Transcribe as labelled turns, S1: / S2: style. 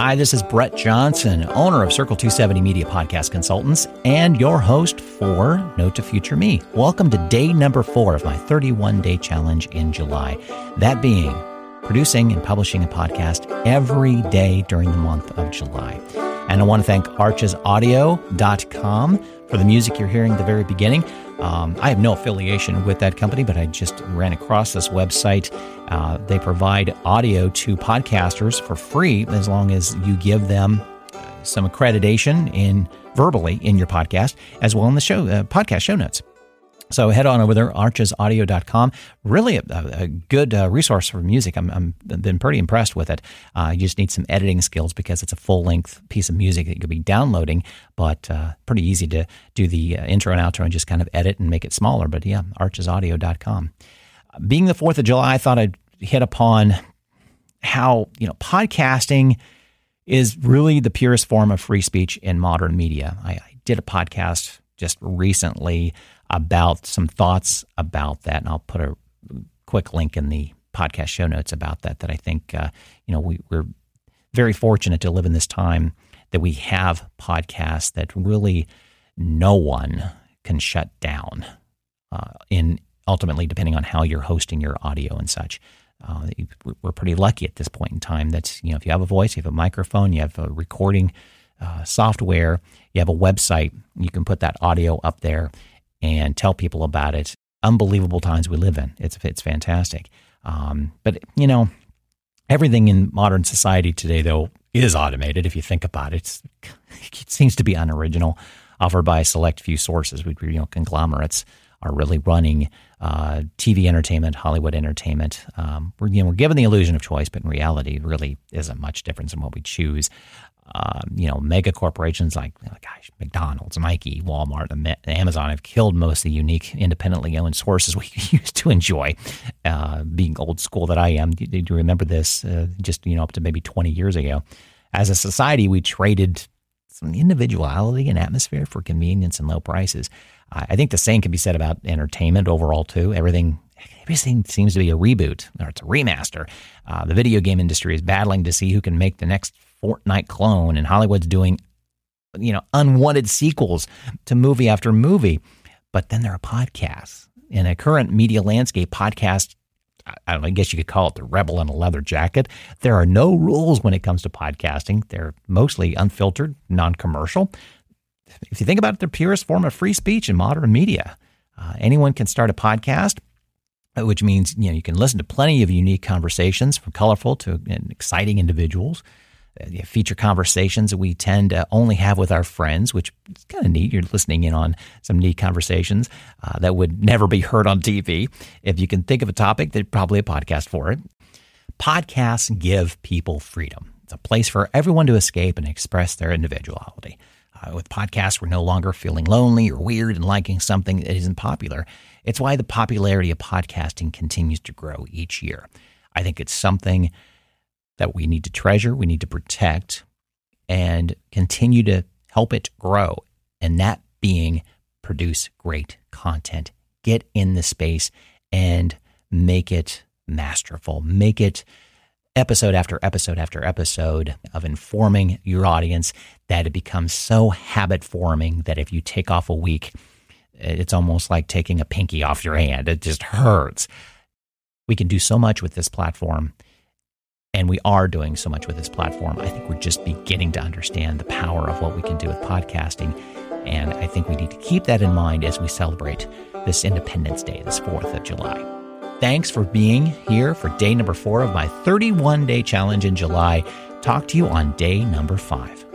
S1: Hi, this is Brett Johnson, owner of Circle 270 Media Podcast Consultants, and your host for Note to Future Me. Welcome to day number four of my 31 day challenge in July. That being producing and publishing a podcast every day during the month of July. And I want to thank archesaudio.com for the music you're hearing at the very beginning. Um, I have no affiliation with that company, but I just ran across this website. Uh, they provide audio to podcasters for free as long as you give them some accreditation in verbally in your podcast as well in the show uh, podcast show notes. So head on over there, archesaudio.com. Really a, a good uh, resource for music. I'm, I'm been pretty impressed with it. Uh, you just need some editing skills because it's a full length piece of music that you could be downloading, but uh, pretty easy to do the uh, intro and outro and just kind of edit and make it smaller. But yeah, archesaudio.com. Being the 4th of July, I thought I'd hit upon how, you know, podcasting is really the purest form of free speech in modern media. I, I did a podcast just recently about some thoughts about that. And I'll put a quick link in the podcast show notes about that. That I think, uh, you know, we, we're very fortunate to live in this time that we have podcasts that really no one can shut down. Uh, in ultimately, depending on how you're hosting your audio and such. Uh, we're pretty lucky at this point in time that you know if you have a voice, you have a microphone, you have a recording uh, software, you have a website, you can put that audio up there and tell people about it. Unbelievable times we live in. It's it's fantastic. Um, but you know, everything in modern society today, though, is automated. If you think about it, it seems to be unoriginal, offered by a select few sources. You know, conglomerates are really running uh, TV entertainment, Hollywood entertainment. Um, we're, you know, we're given the illusion of choice, but in reality, it really isn't much difference in what we choose uh, you know, mega corporations like, gosh, McDonald's, Nike, Walmart, Amazon have killed most of the unique, independently owned sources we used to enjoy. Uh, being old school that I am, do you remember this? Uh, just you know, up to maybe 20 years ago, as a society, we traded some individuality and atmosphere for convenience and low prices. I think the same can be said about entertainment overall too. Everything everything seems to be a reboot or it's a remaster. Uh, the video game industry is battling to see who can make the next Fortnite clone, and Hollywood's doing, you know, unwanted sequels to movie after movie. But then there are podcasts. In a current media landscape, podcast, I, know, I guess you could call it the rebel in a leather jacket. There are no rules when it comes to podcasting. They're mostly unfiltered, non commercial. If you think about it, the purest form of free speech in modern media. Uh, anyone can start a podcast which means you know you can listen to plenty of unique conversations from colorful to exciting individuals feature conversations that we tend to only have with our friends, which is kind of neat. You're listening in on some neat conversations uh, that would never be heard on TV. If you can think of a topic, there's probably a podcast for it. Podcasts give people freedom. It's a place for everyone to escape and express their individuality. Uh, with podcasts, we're no longer feeling lonely or weird and liking something that isn't popular. It's why the popularity of podcasting continues to grow each year. I think it's something that we need to treasure, we need to protect, and continue to help it grow. And that being produce great content, get in the space and make it masterful, make it episode after episode after episode of informing your audience that it becomes so habit forming that if you take off a week, it's almost like taking a pinky off your hand. It just hurts. We can do so much with this platform and we are doing so much with this platform. I think we're just beginning to understand the power of what we can do with podcasting. And I think we need to keep that in mind as we celebrate this Independence Day, this 4th of July. Thanks for being here for day number four of my 31 day challenge in July. Talk to you on day number five.